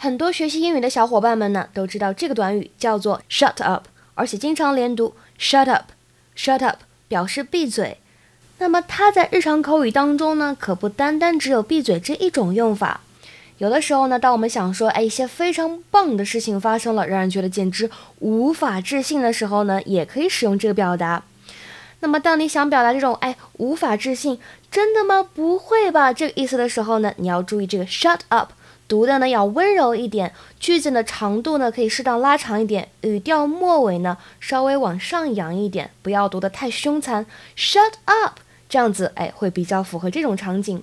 很多学习英语的小伙伴们呢都知道这个短语叫做 shut up，而且经常连读 shut up，shut up 表示闭嘴。那么它在日常口语当中呢，可不单单只有闭嘴这一种用法。有的时候呢，当我们想说，哎，一些非常棒的事情发生了，让人觉得简直无法置信的时候呢，也可以使用这个表达。那么当你想表达这种，哎，无法置信，真的吗？不会吧？这个意思的时候呢，你要注意这个 shut up。读的呢要温柔一点，句子的长度呢可以适当拉长一点，语调末尾呢稍微往上扬一点，不要读得太凶残。Shut up，这样子哎会比较符合这种场景。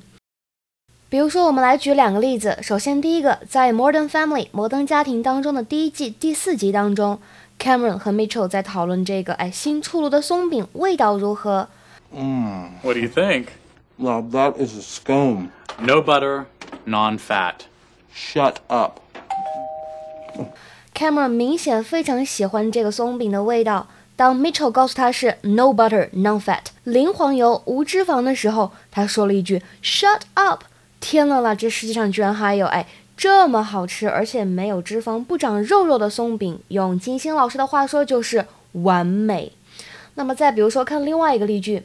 比如说，我们来举两个例子。首先，第一个，在《Modern Family》摩登家庭当中的第一季第四集当中，Cameron 和 Mitchell 在讨论这个哎新出炉的松饼味道如何。Mm. What do you think? Well, that is a scone. No butter, non-fat. Shut up. Cameron 明显非常喜欢这个松饼的味道。当 Mitchell 告诉他是 no butter, no fat，零黄油、无脂肪的时候，他说了一句 “shut up”。天呐啦，这世界上居然还有哎这么好吃，而且没有脂肪、不长肉肉的松饼。用金星老师的话说，就是完美。那么再比如说，看另外一个例句，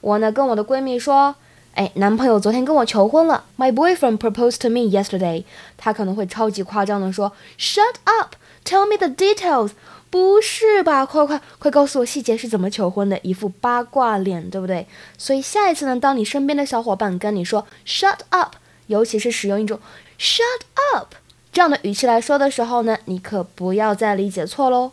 我呢跟我的闺蜜说。哎，男朋友昨天跟我求婚了。My boyfriend proposed to me yesterday。他可能会超级夸张的说：“Shut up, tell me the details。”不是吧？快快快告诉我细节是怎么求婚的，一副八卦脸，对不对？所以下一次呢，当你身边的小伙伴跟你说 “Shut up”，尤其是使用一种 “Shut up” 这样的语气来说的时候呢，你可不要再理解错喽。